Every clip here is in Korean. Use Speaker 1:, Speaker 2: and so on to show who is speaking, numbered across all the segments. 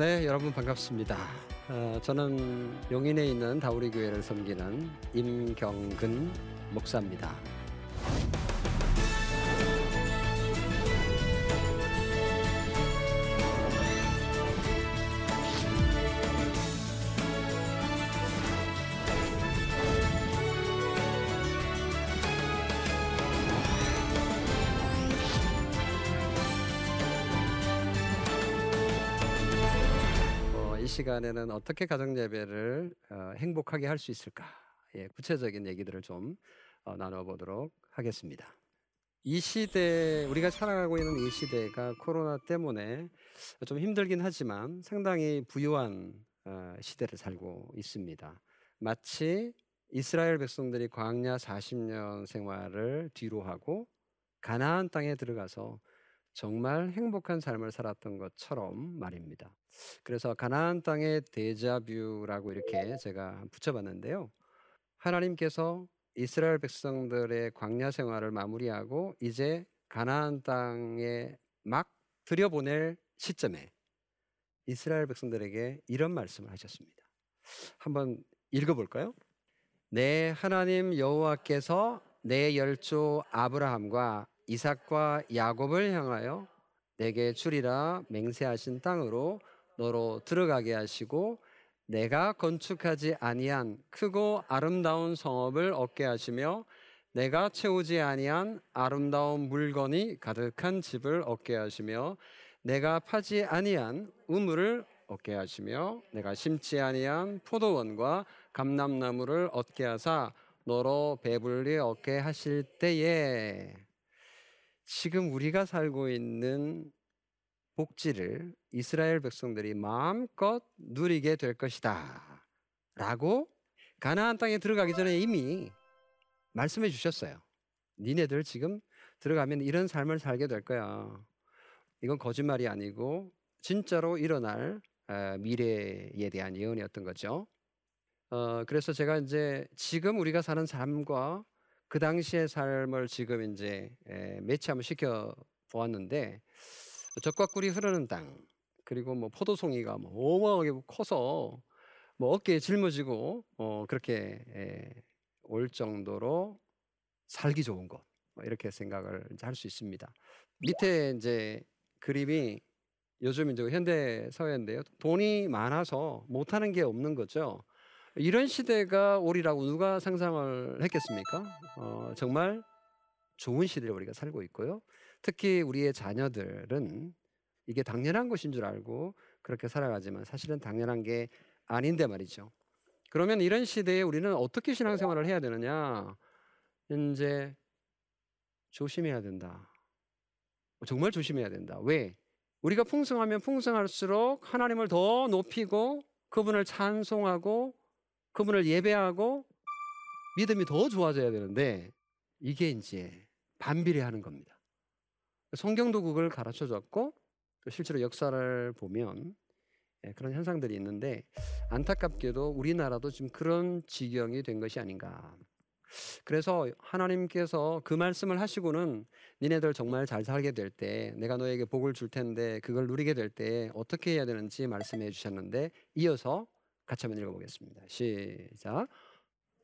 Speaker 1: 네, 여러분 반갑습니다. 어, 저는 용인에 있는 다우리 교회를 섬기는 임경근 목사입니다. 시간에는 어떻게 가정 예배를 어, 행복하게 할 수 있을까? 예, 구체적인 얘기들을 좀 어, 나눠보도록 하겠습니다. 이 시대 우리가 살아가고 있는 이 시대가 코로나 때문에 좀 힘들긴 하지만 상당히 부유한 어, 시대를 살고 있습니다. 마치 이스라엘 백성들이 광야 40년 생활을 뒤로 하고 가나안 땅에 들어가서 정말 행복한 삶을 살았던 것처럼 말입니다. 그래서 가나안 땅의 데자뷰라고 이렇게 제가 붙여봤는데요. 하나님께서 이스라엘 백성들의 광야 생활을 마무리하고 이제 가나안 땅에 막 들여보낼 시점에 이스라엘 백성들에게 이런 말씀을 하셨습니다. 한번 읽어볼까요? 내 하나님 여호와께서 내 열조 아브라함과 이삭과 야곱을 향하여 내게 주리라 맹세하신 땅으로 너로 들어가게 하시고 내가 건축하지 아니한 크고 아름다운 성읍을 얻게 하시며 내가 채우지 아니한 아름다운 물건이 가득한 집을 얻게 하시며 내가 파지 아니한 우물을 얻게 하시며 내가 심지 아니한 포도원과 감람나무를 얻게 하사 너로 배불리 얻게 하실 때에 지금 우리가 살고 있는 복지를 이스라엘 백성들이 마음껏 누리게 될 것이다. 라고 가나안 땅에 들어가기 전에 이미 말씀해 주셨어요. 니네들 지금 들어가면 이런 삶을 살게 될 거야. 이건 거짓말이 아니고 진짜로 일어날 어, 미래에 대한 예언이었던 거죠. 어, 그래서 제가 이제 지금 우리가 사는 삶과 그 당시의 삶을 지금 이제 에, 매치 한번 시켜 보았는데 적과 꿀이 흐르는 땅 그리고 뭐 포도송이가 뭐 어마어마하게 커서 뭐 어깨에 짊어지고 어, 그렇게 에, 올 정도로 살기 좋은 곳뭐 이렇게 생각을 할 수 있습니다. 밑에 이제 그림이 요즘 이제 현대 사회인데요. 돈이 많아서 못하는 게 없는 거죠. 이런 시대가 오리라고 누가 상상을 했겠습니까? 어, 정말 좋은 시대를 우리가 살고 있고요. 특히 우리의 자녀들은 이게 당연한 것인 줄 알고 그렇게 살아가지만 사실은 당연한 게 아닌데 말이죠. 그러면 이런 시대에 우리는 어떻게 신앙생활을 해야 되느냐? 이제 조심해야 된다. 정말 조심해야 된다. 왜? 우리가 풍성하면 풍성할수록 하나님을 더 높이고 그분을 찬송하고 그분을 예배하고 믿음이 더 좋아져야 되는데 이게 이제 반비례하는 겁니다. 성경도 그걸 가르쳐 줬고 또 실제로 역사를 보면 예, 그런 현상들이 있는데 안타깝게도 우리나라도 지금 그런 지경이 된 것이 아닌가. 그래서 하나님께서 그 말씀을 하시고는 니네들 정말 잘 살게 될 때 내가 너에게 복을 줄 텐데 그걸 누리게 될 때 어떻게 해야 되는지 말씀해 주셨는데 이어서 같이 한번 읽어보겠습니다. 시작.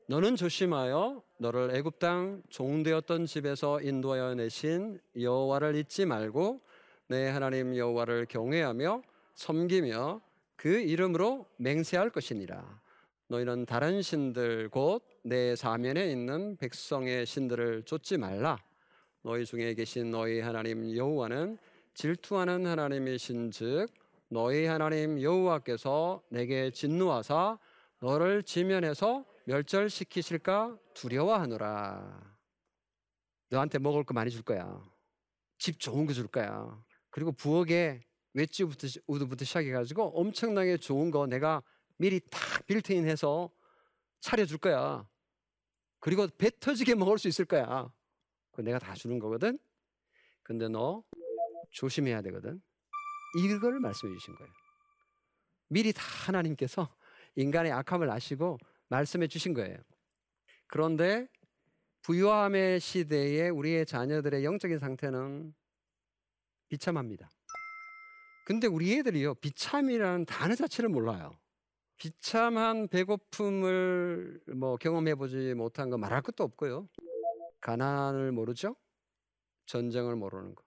Speaker 1: 너는 조심하여 너를 애굽 땅 종되었던 집에서 인도하여 내신 여호와를 잊지 말고 내 하나님 여호와를 경외하며 섬기며 그 이름으로 맹세할 것이니라. 너희는 다른 신들 곧 내 사면에 있는 백성의 신들을 쫓지 말라. 너희 중에 계신 너희 하나님 여호와는 질투하는 하나님이신즉 너희 하나님 여호와께서 내게 진노하사 너를 지면에서 멸절시키실까 두려워하노라. 너한테 먹을 거 많이 줄 거야. 집 좋은 거 줄 거야. 그리고 부엌에 웨지부터 우드부터 시작해가지고 엄청나게 좋은 거 내가 미리 딱 빌트인해서 차려줄 거야. 그리고 배 터지게 먹을 수 있을 거야. 그 내가 다 주는 거거든. 근데 너 조심해야 되거든. 이걸 말씀해 주신 거예요. 미리 다 하나님께서 인간의 악함을 아시고 말씀해 주신 거예요. 그런데 부유함의 시대에 우리의 자녀들의 영적인 상태는 비참합니다. 근데 우리 애들이요 비참이라는 단어 자체를 몰라요. 비참한 배고픔을 뭐 경험해보지 못한 거 말할 것도 없고요. 가난을 모르죠. 전쟁을 모르는 거.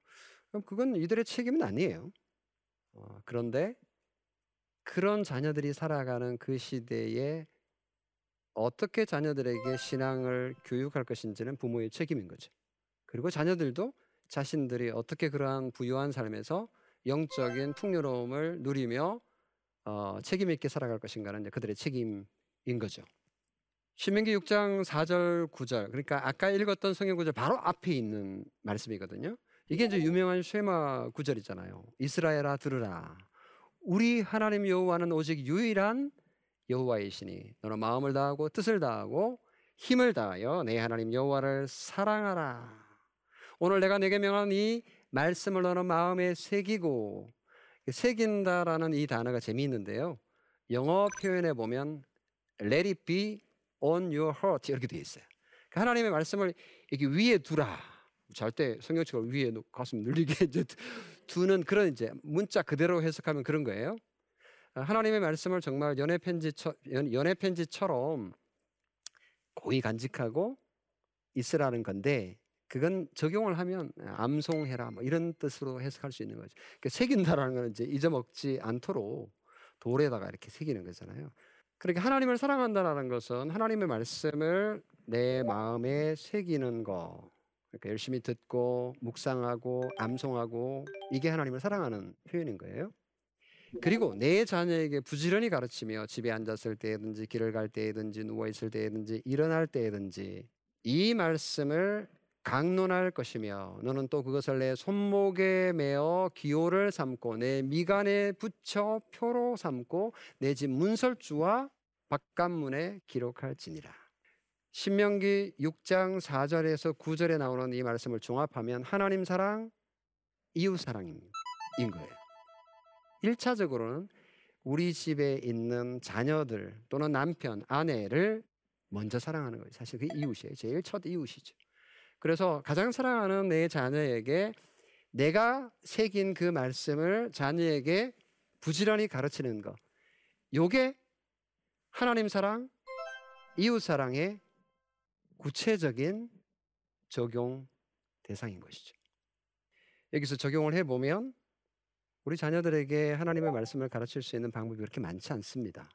Speaker 1: 그럼 그건 이들의 책임은 아니에요. 어, 그런데 그런 자녀들이 살아가는 그 시대에 어떻게 자녀들에게 신앙을 교육할 것인지는 부모의 책임인 거죠. 그리고 자녀들도 자신들이 어떻게 그러한 부유한 삶에서 영적인 풍요로움을 누리며 어, 책임 있게 살아갈 것인가는 그들의 책임인 거죠. 신명기 6장 4절 9절 그러니까 아까 읽었던 성경 구절 바로 앞에 있는 말씀이거든요. 이게 이제 유명한 쉐마 구절이잖아요. 이스라엘아 들으라. 우리 하나님 여호와는 오직 유일한 여호와이시니 너는 마음을 다하고 뜻을 다하고 힘을 다하여 내 하나님 여호와를 사랑하라. 오늘 내가 내게 명한 이 말씀을 너는 마음에 새기고 새긴다라는 이 단어가 재미있는데요. 영어 표현에 보면 let it be on your heart 이렇게 되어 있어요. 그러니까 하나님의 말씀을 이렇게 위에 두라. 절대 성경책을 위에 가슴 늘리게 이제 두는 그런 이제 문자 그대로 해석하면 그런 거예요. 하나님의 말씀을 정말 연애 편지처 연애 편지처럼 고이 간직하고 있으라는 건데 그건 적용을 하면 암송해라 뭐 이런 뜻으로 해석할 수 있는 거죠. 그러니까 새긴다라는 거는 이제 잊어먹지 않도록 돌에다가 이렇게 새기는 거잖아요. 그러니까 하나님을 사랑한다라는 것은 하나님의 말씀을 내 마음에 새기는 거. 그러니까 열심히 듣고 묵상하고 암송하고 이게 하나님을 사랑하는 표현인 거예요. 그리고 내 자녀에게 부지런히 가르치며 집에 앉았을 때든지 길을 갈 때든지 누워 있을 때든지 일어날 때든지 이 말씀을 강론할 것이며 너는 또 그것을 내 손목에 매어 기호를 삼고 내 미간에 붙여 표로 삼고 내 집 문설주와 바깥문에 기록할지니라. 신명기 6장 4절에서 9절에 나오는 이 말씀을 종합하면 하나님 사랑, 이웃 사랑인 거예요. 1차적으로는 우리 집에 있는 자녀들 또는 남편, 아내를 먼저 사랑하는 거예요. 사실 그 이웃이에요. 제일 첫 이웃이죠. 그래서 가장 사랑하는 내 자녀에게 내가 새긴 그 말씀을 자녀에게 부지런히 가르치는 것. 요게 하나님 사랑, 이웃 사랑의 구체적인 적용 대상인 것이죠. 여기서 적용을 해보면 우리 자녀들에게 하나님의 말씀을 가르칠 수 있는 방법이 그렇게 많지 않습니다.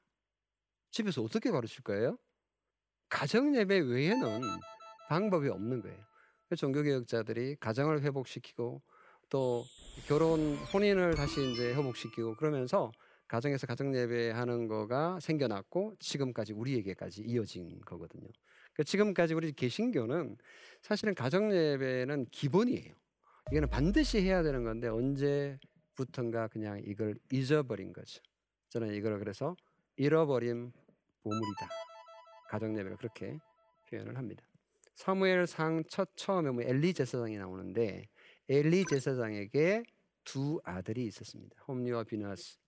Speaker 1: 집에서 어떻게 가르칠 거예요? 가정 예배 외에는 방법이 없는 거예요. 종교개혁자들이 가정을 회복시키고 또 결혼 혼인을 다시 이제 회복시키고 그러면서 가정에서 가정 예배하는 거가 생겨났고 지금까지 우리에게까지 이어진 거거든요. 그러니까 지금까지 우리 개신교는 사실은 가정 예배는 기본이에요. 이거는 반드시 해야 되는 건데 언제부턴가 그냥 이걸 잊어버린 거죠. 저는 이걸 그래서 잃어버린 보물이다. 가정 예배를 그렇게 표현을 합니다. 사무엘상 첫 처음에 뭐 엘리 제사장이 나오는데 엘리 제사장에게 두 아들이 있었습니다. 홈리와 비나스.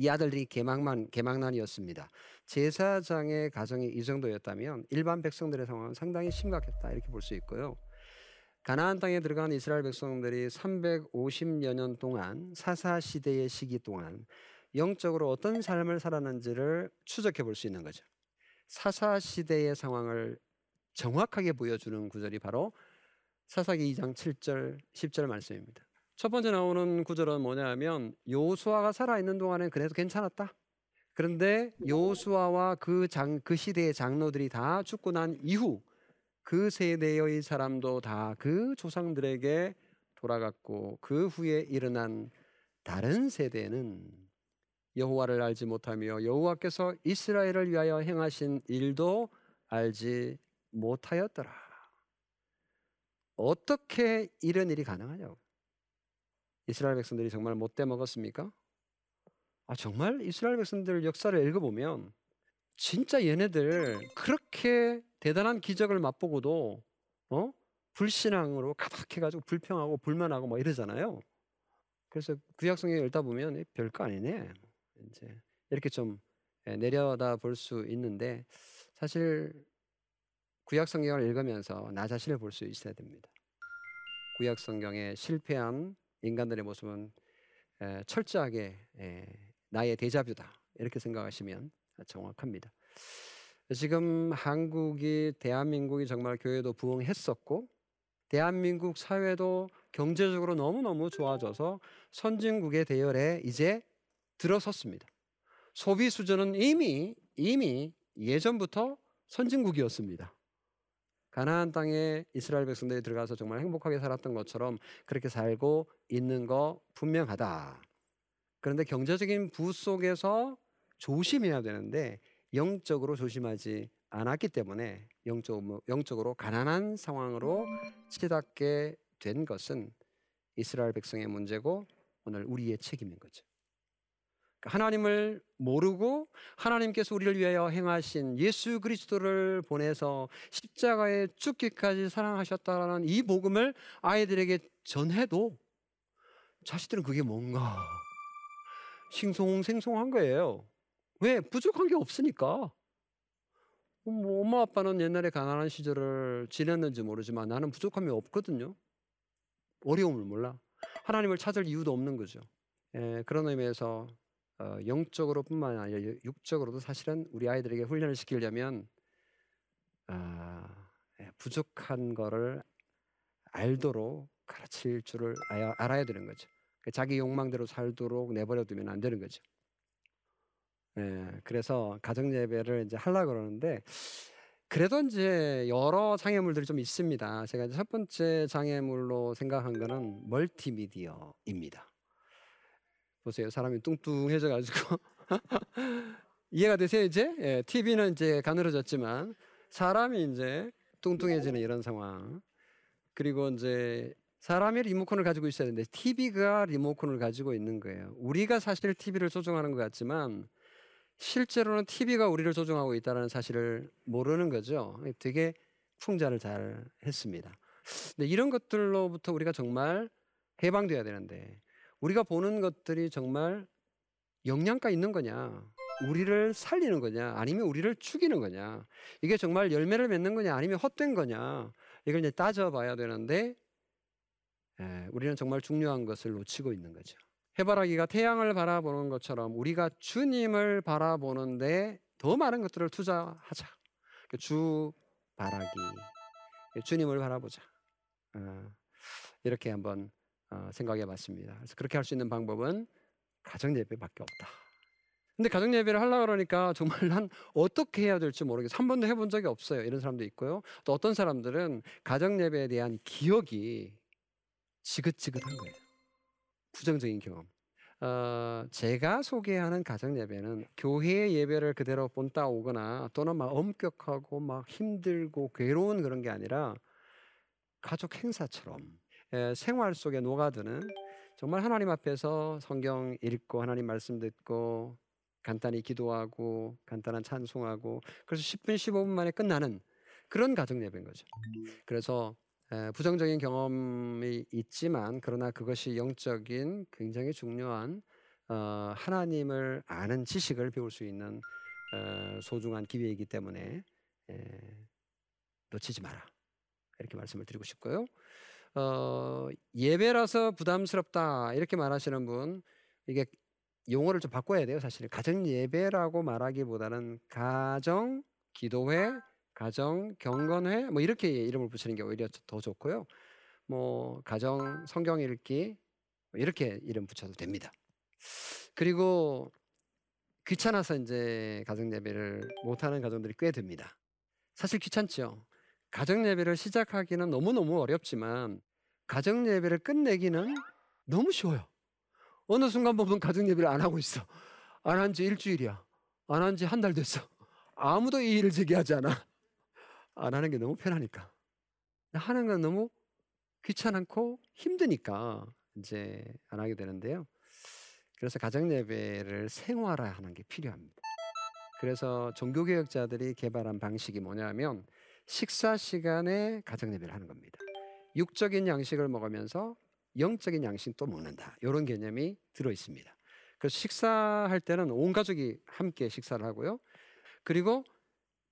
Speaker 1: 이 아들들이 개망만 개망난이었습니다. 제사장의 가정이 이 정도였다면 일반 백성들의 상황은 상당히 심각했다 이렇게 볼 수 있고요. 가나안 땅에 들어간 이스라엘 백성들이 350여 년 동안 사사 시대의 시기 동안 영적으로 어떤 삶을 살았는지를 추적해 볼 수 있는 거죠. 사사 시대의 상황을 정확하게 보여주는 구절이 바로 사사기 2장 7절 10절 말씀입니다. 첫 번째 나오는 구절은 뭐냐면 요수아가 살아 있는 동안은 그래도 괜찮았다. 그런데 요수아와 그 장 그 시대의 장로들이 다 죽고 난 이후 그 세대의 사람도 다 그 조상들에게 돌아갔고 그 후에 일어난 다른 세대는 여호와를 알지 못하며 여호와께서 이스라엘을 위하여 행하신 일도 알지 못하였더라. 어떻게 이런 일이 가능하냐고. 이스라엘 백성들이 정말 못돼 먹었습니까? 아 정말 이스라엘 백성들 역사를 읽어보면 진짜 얘네들 그렇게 대단한 기적을 맛보고도 어 불신앙으로 가득해가지고 불평하고 불만하고 뭐 이러잖아요. 그래서 구약 성경 읽다 보면 별거 아니네. 이제 이렇게 좀 예, 내려다 볼 수 있는데 사실 구약 성경을 읽으면서 나 자신을 볼 수 있어야 됩니다. 구약 성경에 실패한 인간들의 모습은 에, 철저하게 에, 나의 대자뷰다 이렇게 생각하시면 정확합니다. 지금 한국이 대한민국이 정말 교회도 부흥했었고 대한민국 사회도 경제적으로 너무너무 좋아져서 선진국의 대열에 이제 들어섰습니다. 소비 수준은 이미 이미 예전부터 선진국이었습니다. 가나안 땅에 이스라엘 백성들이 들어가서 정말 행복하게 살았던 것처럼 그렇게 살고 있는 거 분명하다. 그런데 경제적인 부 속에서 조심해야 되는데 영적으로 조심하지 않았기 때문에 영적, 영적으로 가난한 상황으로 치닫게 된 것은 이스라엘 백성의 문제고 오늘 우리의 책임인 거죠. 하나님을 모르고 하나님께서 우리를 위하여 행하신 예수 그리스도를 보내서 십자가에 죽기까지 사랑하셨다라는 이 복음을 아이들에게 전해도 자식들은 그게 뭔가 싱송생송한 거예요. 왜? 부족한 게 없으니까. 뭐 엄마 아빠는 옛날에 가난한 시절을 지냈는지 모르지만 나는 부족함이 없거든요. 어려움을 몰라. 하나님을 찾을 이유도 없는 거죠. 예, 그런 의미에서 어, 영적으로뿐만 아니라 육적으로도 사실은 우리 아이들에게 훈련을 시키려면 아, 예, 부족한 거를 알도록 가르칠 줄을 알아야, 되는 거죠. 자기 욕망대로 살도록 내버려 두면 안 되는 거죠. 예, 그래서 가정 예배를 이제 하려 그러는데 그래도 이제 여러 장애물들이 좀 있습니다. 제가 첫 번째 장애물로 생각한 거는 멀티미디어입니다. 보세요. 사람이 뚱뚱해져 가지고 이해가 되세요, 이제? 예, TV는 이제 가늘어졌지만 사람이 이제 뚱뚱해지는 이런 상황. 그리고 이제 사람이 리모컨을 가지고 있어야 되는데 TV가 리모컨을 가지고 있는 거예요. 우리가 사실 TV를 조종하는 것 같지만 실제로는 TV가 우리를 조종하고 있다는 사실을 모르는 거죠. 되게 풍자를 잘 했습니다. 근데 이런 것들로부터 우리가 정말 해방돼야 되는데 우리가 보는 것들이 정말 영양가 있는 거냐? 우리를 살리는 거냐? 아니면 우리를 죽이는 거냐? 이게 정말 열매를 맺는 거냐? 아니면 헛된 거냐? 이걸 이제 따져봐야 되는데 예, 우리는 정말 중요한 것을 놓치고 있는 거죠. 해바라기가 태양을 바라보는 것처럼 우리가 주님을 바라보는데 더 많은 것들을 투자하자. 그주 바라기, 주님을 바라보자. 어, 이렇게 한번 어, 생각해 봤습니다. 그래서 그렇게 할 수 있는 방법은 가정 예배밖에 없다. 근데 가정 예배를 하려고 그러니까 정말 난 어떻게 해야 될지 모르겠어. 한 번도 해본 적이 없어요. 이런 사람도 있고요. 또 어떤 사람들은 가정 예배에 대한 기억이 지긋지긋한 거예요. 부정적인 경험. 어, 제가 소개하는 가정 예배는 교회 예배를 그대로 본따 오거나 또는 막 엄격하고 막 힘들고 괴로운 그런 게 아니라 가족 행사처럼 에, 생활 속에 녹아드는 정말 하나님 앞에서 성경 읽고 하나님 말씀 듣고 간단히 기도하고 간단한 찬송하고 그래서 10분 15분 만에 끝나는 그런 가정 예배인 거죠. 그래서 부정적인 경험이 있지만 그러나 그것이 영적인 굉장히 중요한 어, 하나님을 아는 지식을 배울 수 있는 어, 소중한 기회이기 때문에 놓치지 마라 이렇게 말씀을 드리고 싶고요. 어, 예배라서 부담스럽다 이렇게 말하시는 분 이게 용어를 좀 바꿔야 돼요. 사실 가정 예배라고 말하기보다는 가정 기도회 가정 경건회 뭐 이렇게 이름을 붙이는 게 오히려 더 좋고요. 뭐 가정 성경 읽기 뭐 이렇게 이름 붙여도 됩니다. 그리고 귀찮아서 이제 가정 예배를 못 하는 가정들이 꽤 됩니다. 사실 귀찮죠. 가정 예배를 시작하기는 너무너무 어렵지만 가정 예배를 끝내기는 너무 쉬워요. 어느 순간 보면 가정 예배를 안 하고 있어. 안 한 지 일주일이야. 안 한 지 한 달 됐어. 아무도 이 일을 제기하지 않아. 안 하는 게 너무 편하니까. 하는 건 너무 귀찮고 힘드니까 이제 안 하게 되는데요. 그래서 가정 예배를 생활화하는 게 필요합니다. 그래서 종교개혁자들이 개발한 방식이 뭐냐면 식사 시간에 가정 예배를 하는 겁니다. 육적인 양식을 먹으면서 영적인 양식도 먹는다. 이런 개념이 들어 있습니다. 그래서 식사할 때는 온 가족이 함께 식사를 하고요. 그리고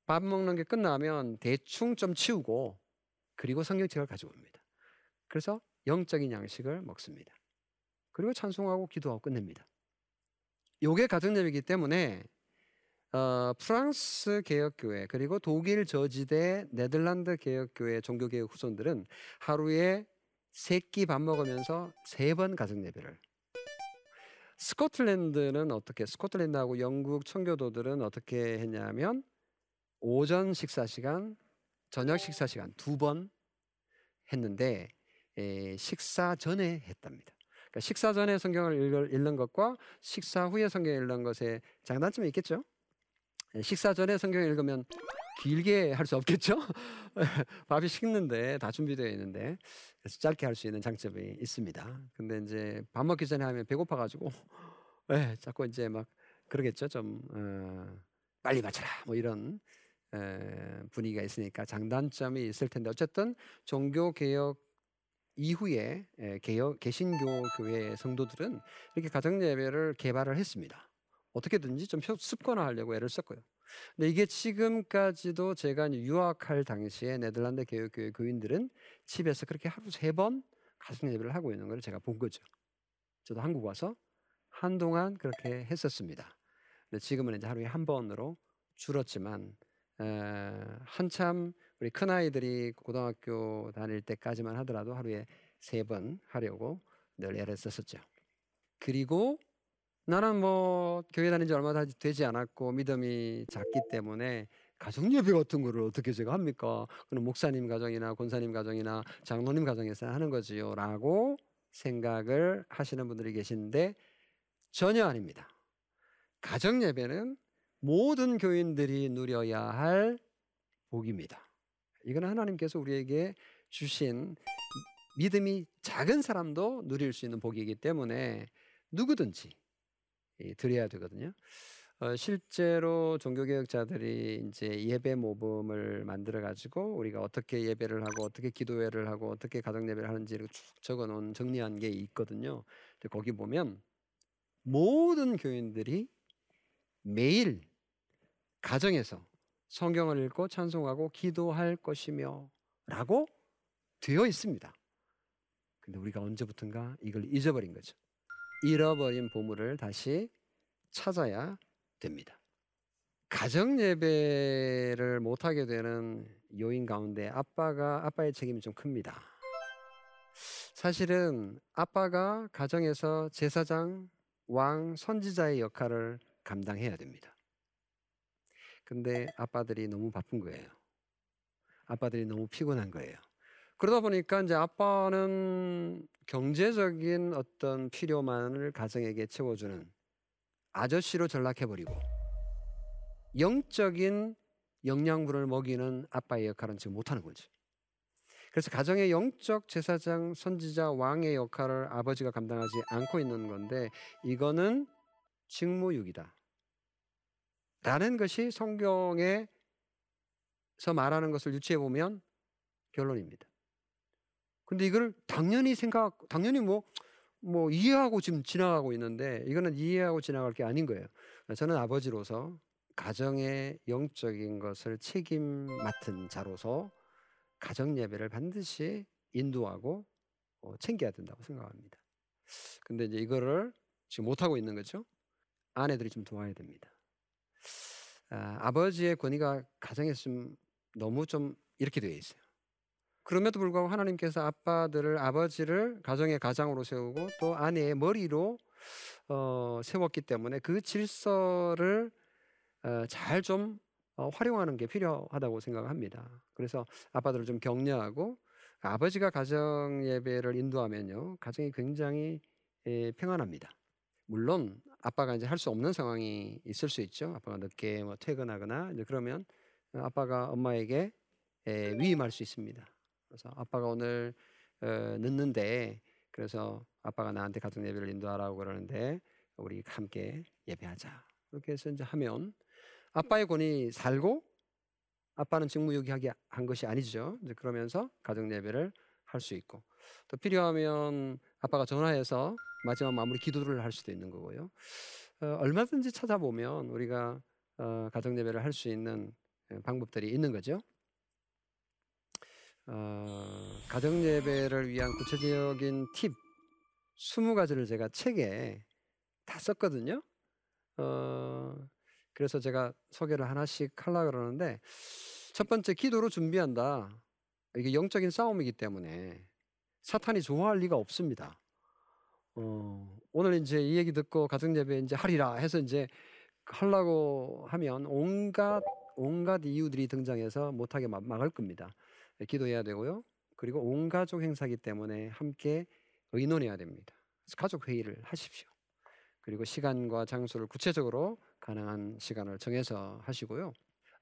Speaker 1: 밥 먹는 게 끝나면 대충 좀 치우고 그리고 성경책을 가지고 옵니다. 그래서 영적인 양식을 먹습니다. 그리고 찬송하고 기도하고 끝냅니다. 요게 가정 예배이기 때문에 어, 프랑스 개혁교회 그리고 독일 저지대 네덜란드 개혁교회 종교개혁 후손들은 하루에 세 끼 밥 먹으면서 세 번 가정 예배를 스코틀랜드는 어떻게 스코틀랜드하고 영국 청교도들은 어떻게 했냐면 오전 식사 시간, 저녁 식사 시간 두 번 했는데 에, 식사 전에 했답니다. 그러니까 식사 전에 성경을 읽는 것과 식사 후에 성경을 읽는 것에 장단점이 있겠죠. 식사 전에 성경을 읽으면 길게 할 수 없겠죠. 밥이 식는데 다 준비되어 있는데 그래서 짧게 할 수 있는 장점이 있습니다. 근데 이제 밥 먹기 전에 하면 배고파가지고 네, 자꾸 이제 막 그러겠죠. 좀 어, 빨리 마쳐라 뭐 이런 에, 분위기가 있으니까 장단점이 있을 텐데 어쨌든 종교 개혁 이후에 에, 개혁 개신교 교회 성도들은 이렇게 가정 예배를 개발을 했습니다. 어떻게든지 좀 습관화하려고 애를 썼고요. 근데 이게 지금까지도 제가 유학할 당시에 네덜란드 교육교회 교인들은 집에서 그렇게 하루 세 번 가정 예배를 하고 있는 걸 제가 본 거죠. 저도 한국 와서 한동안 그렇게 했었습니다. 근데 지금은 이제 하루에 한 번으로 줄었지만 에, 한참 우리 큰 아이들이 고등학교 다닐 때까지만 하더라도 하루에 세 번 하려고 늘 애를 썼었죠. 그리고 나는 뭐 교회 다닌 지 얼마 되지 않았고 믿음이 작기 때문에 가정 예배 같은 거를 어떻게 제가 합니까? 그는 목사님 가정이나 권사님 가정이나 장로님 가정에서 하는 거지요라고 생각을 하시는 분들이 계신데 전혀 아닙니다. 가정 예배는 모든 교인들이 누려야 할 복입니다. 이건 하나님께서 우리에게 주신 믿음이 작은 사람도 누릴 수 있는 복이기 때문에 누구든지 드려야 되거든요. 어, 실제로 종교개혁자들이 이제 예배 모범을 만들어 가지고 우리가 어떻게 예배를 하고 어떻게 기도회를 하고 어떻게 가정 예배를 하는지를 쭉 적어 놓은 정리한 게 있거든요. 거기 보면 모든 교인들이 매일 가정에서 성경을 읽고 찬송하고 기도할 것이며라고 되어 있습니다. 근데 우리가 언제부턴가 이걸 잊어버린 거죠. 잃어버린 보물을 다시 찾아야 됩니다. 가정 예배를 못 하게 되는 요인 가운데 아빠가 아빠의 책임이 좀 큽니다. 사실은 아빠가 가정에서 제사장, 왕, 선지자의 역할을 감당해야 됩니다. 근데 아빠들이 너무 바쁜 거예요. 아빠들이 너무 피곤한 거예요. 그러다 보니까 이제 아빠는 경제적인 어떤 필요만을 가정에게 채워주는 아저씨로 전락해버리고 영적인 영양분을 먹이는 아빠의 역할은 지금 못하는 거죠. 그래서 가정의 영적 제사장, 선지자, 왕의 역할을 아버지가 감당하지 않고 있는 건데 이거는 직무유기다. 라는 것이 성경에서 말하는 것을 유추해 보면 결론입니다. 근데 이걸 당연히 생각, 당연히 뭐, 뭐 이해하고 지금 지나가고 있는데 이거는 이해하고 지나갈 게 아닌 거예요. 저는 아버지로서 가정의 영적인 것을 책임 맡은 자로서 가정 예배를 반드시 인도하고 어, 챙겨야 된다고 생각합니다. 근데 이제 이거를 지금 못 하고 있는 거죠. 아내들이 좀 도와야 됩니다. 아, 버지의 권위가 가정에서 좀 너무 좀 이렇게 되어 있어요. 그럼에도 불구하고 하나님께서 아빠들을 아버지를 가정의 가장으로 세우고 또 아내의 머리로 어, 세웠기 때문에 그 질서를 어, 잘좀 어, 활용하는 게 필요하다고 생각합니다. 그래서 아빠들을 좀 격려하고 아버지가 가정 예배를 인도하면요 가정이 굉장히 에, 평안합니다. 물론 아빠가 이제 할 수 없는 상황이 있을 수 있죠. 아빠가 늦게 뭐 퇴근하거나 이제 그러면 아빠가 엄마에게 에, 위임할 수 있습니다. 그래서 아빠가 오늘 어, 늦는데 그래서 아빠가 나한테 가정 예배를 인도하라고 그러는데 우리 함께 예배하자. 그렇게 해서 이제 하면 아빠의 권이 살고 아빠는 직무유기하게 한 것이 아니죠. 이제 그러면서 가정 예배를 할 수 있고 또 필요하면 아빠가 전화해서 마지막 마무리 기도를 할 수도 있는 거고요. 어, 얼마든지 찾아보면 우리가 어, 가정 예배를 할 수 있는 방법들이 있는 거죠. 어, 가정 예배를 위한 구체적인 팁 20가지를 제가 책에 다 썼거든요. 어, 그래서 제가 소개를 하나씩 하려고 그러는데 첫 번째 기도로 준비한다. 이게 영적인 싸움이기 때문에 사탄이 좋아할 리가 없습니다. 어, 오늘 이제 이 얘기 듣고 가정 예배 이제 하리라 해서 이제 하려고 하면 온갖 온갖 이유들이 등장해서 못하게 막을 겁니다. 기도해야 되고요. 그리고 온 가족 행사기 때문에 함께 의논해야 됩니다. 가족 회의를 하십시오. 그리고 시간과 장소를 구체적으로 가능한 시간을 정해서 하시고요.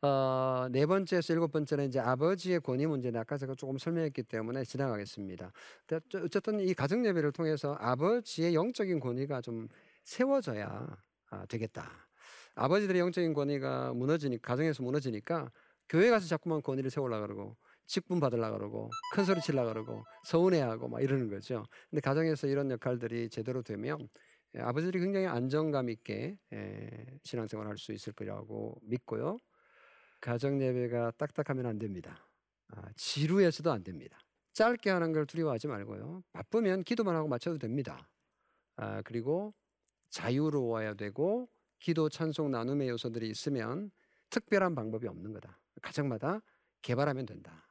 Speaker 1: 어, 네 번째에서 일곱 번째는 이제 아버지의 권위 문제는 아까 제가 조금 설명했기 때문에 지나가겠습니다. 어쨌든 이 가정 예배를 통해서 아버지의 영적인 권위가 좀 세워져야 아, 되겠다. 아버지들의 영적인 권위가 무너지니까 가정에서 무너지니까 교회 가서 자꾸만 권위를 세우려 그러고 직분 받으려 그러고 큰 소리 치려 그러고 서운해하고 막 이러는 거죠. 근데 가정에서 이런 역할들이 제대로 되면 예, 아버지들이 굉장히 안정감 있게 예, 신앙생활 할수 있을 거라고 믿고요. 가정 예배가 딱딱하면 안 됩니다. 아, 지루해서도 안 됩니다. 짧게 하는 걸 두려워하지 말고요. 바쁘면 기도만 하고 맞춰도 됩니다. 아, 그리고 자유로워야 되고 기도 찬송 나눔의 요소들이 있으면 특별한 방법이 없는 거다. 가정마다 개발하면 된다.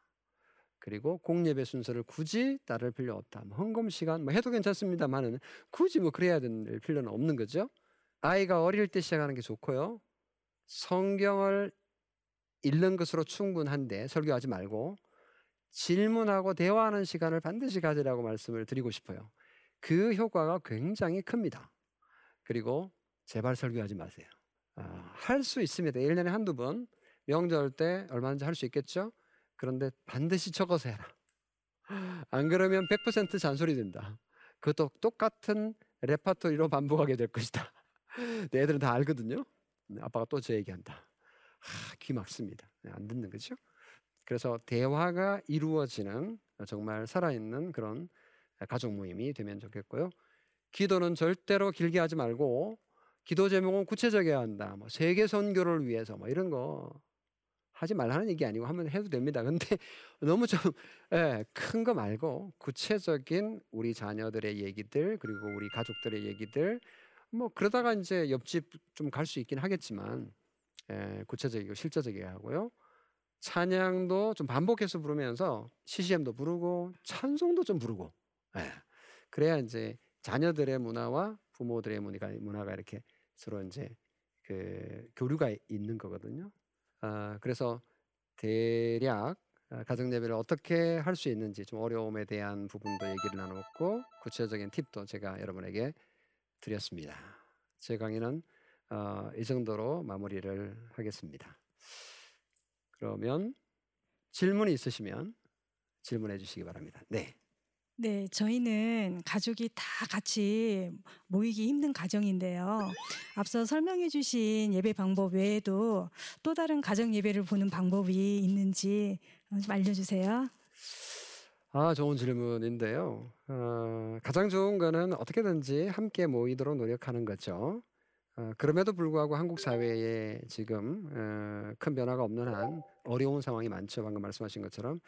Speaker 1: 그리고 공예배 순서를 굳이 따를 필요 없다. 뭐 헌금 시간 뭐 해도 괜찮습니다만은 굳이 뭐 그래야 될 필요는 없는 거죠. 아이가 어릴 때 시작하는 게 좋고요. 성경을 읽는 것으로 충분한데 설교하지 말고 질문하고 대화하는 시간을 반드시 가지라고 말씀을 드리고 싶어요. 그 효과가 굉장히 큽니다. 그리고 제발 설교하지 마세요. 아, 할수 있습니다. 1년에 한두 번 명절 때 얼마든지 할 수 있겠죠? 그런데 반드시 적어서 해라. 안 그러면 100% 잔소리 된다. 그것도 똑같은 레파토리로 반복하게 될 것이다. 내 애들은 다 알거든요. 아빠가 또 저 얘기한다. 하, 귀 막습니다. 네, 안 듣는 거죠. 그래서 대화가 이루어지는 정말 살아있는 그런 가족 모임이 되면 좋겠고요. 기도는 절대로 길게 하지 말고 기도 제목은 구체적이어야 한다. 뭐 세계 선교를 위해서 뭐 이런 거 하지 말라는 얘기 아니고 하면 해도 됩니다. 근데 너무 좀 큰 거 말고 구체적인 우리 자녀들의 얘기들 그리고 우리 가족들의 얘기들 뭐 그러다가 이제 옆집 좀 갈 수 있긴 하겠지만 예, 구체적이고 실제적이게 하고요. 찬양도 좀 반복해서 부르면서 CCM도 부르고 찬송도 좀 부르고 예. 그래야 이제 자녀들의 문화와 부모들의 문화가, 문화가 이렇게 서로 이제 그 교류가 있는 거거든요. 아, 그래서 대략 아, 가정 예배를 어떻게 할 수 있는지 좀 어려움에 대한 부분도 얘기를 나눴고 구체적인 팁도 제가 여러분에게 드렸습니다. 제 강의는 어, 이 정도로 마무리를 하겠습니다. 그러면 질문이 있으시면 질문해 주시기 바랍니다. 네.
Speaker 2: 네, 저희는 가족이 다 같이 모이기 힘든 가정인데요. 앞서 설명해 주신 예배 방법 외에도 또 다른 가정 예배를 보는 방법이 있는지 좀 알려주세요.
Speaker 1: 아, 좋은 질문인데요. 어, 가장 좋은 거는 어떻게든지 함께 모이도록 노력하는 거죠. 어, 그럼에도 불구하고 한국 사회에 지금 어, 큰 변화가 없는 한 어려운 상황이 많죠. 방금 말씀하신 것처럼.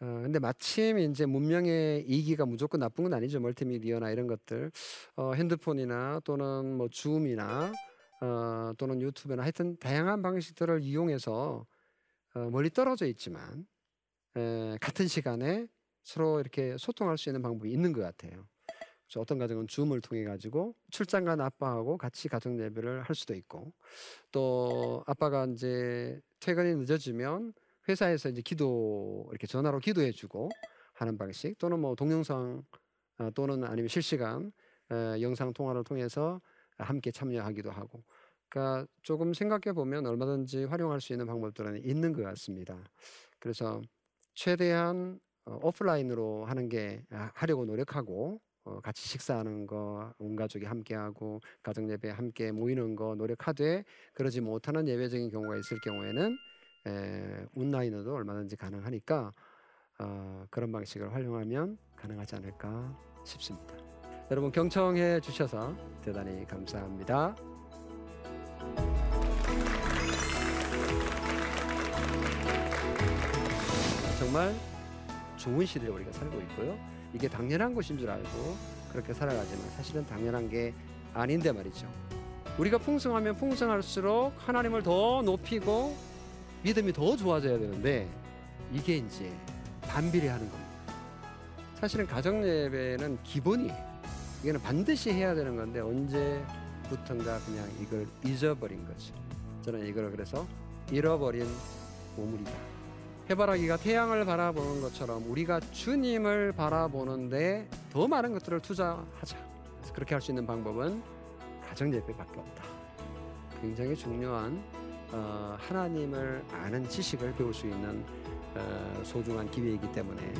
Speaker 1: 어, 근데 마침 이제 문명의 이기가 무조건 나쁜 건 아니죠. 멀티미디어나 이런 것들, 어, 핸드폰이나 또는 뭐 줌이나 어, 또는 유튜브나 하여튼 다양한 방식들을 이용해서 어, 멀리 떨어져 있지만 에, 같은 시간에 서로 이렇게 소통할 수 있는 방법이 있는 것 같아요. 그래서 어떤 가정은 줌을 통해 가지고 출장 간 아빠하고 같이 가정 예배를 할 수도 있고 또 아빠가 이제 퇴근이 늦어지면 회사에서 이제 기도 이렇게 전화로 기도해 주고 하는 방식 또는 뭐 동영상 어, 또는 아니면 실시간 어, 영상 통화를 통해서 함께 참여하기도 하고 그러니까 조금 생각해 보면 얼마든지 활용할 수 있는 방법들은 있는 것 같습니다. 그래서 최대한 어, 오프라인으로 하는 게 아, 하려고 노력하고 어, 같이 식사하는 거, 온 가족이 함께하고 가정 예배 함께 모이는 거 노력하되 그러지 못하는 예외적인 경우가 있을 경우에는 에, 온라인으로도 얼마든지 가능하니까 어, 그런 방식을 활용하면 가능하지 않을까 싶습니다. 여러분 경청해 주셔서 대단히 감사합니다. 정말 좋은 시대에 우리가 살고 있고요. 이게 당연한 것인 줄 알고 그렇게 살아가지만 사실은 당연한 게 아닌데 말이죠. 우리가 풍성하면 풍성할수록 하나님을 더 높이고 믿음이 더 좋아져야 되는데 이게 이제 반비례하는 겁니다. 사실은 가정 예배는 기본이에요. 이거는 반드시 해야 되는 건데 언제부턴가 그냥 이걸 잊어버린 거죠. 저는 이걸 그래서 잃어버린 보물이다. 해바라기가 태양을 바라보는 것처럼 우리가 주님을 바라보는데 더 많은 것들을 투자하자. 그래서 그렇게 할 수 있는 방법은 가정 예배밖에 없다. 굉장히 중요한 어, 하나님을 아는 지식을 배울 수 있는 어, 소중한 기회이기 때문에 에,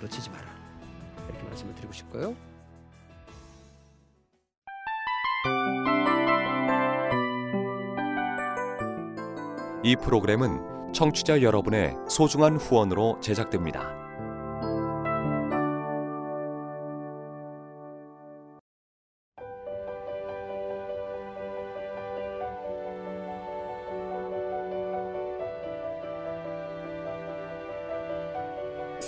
Speaker 1: 놓치지 마라. 이렇게 말씀을 드리고 싶고요.
Speaker 3: 이 프로그램은 청취자 여러분의 소중한 후원으로 제작됩니다.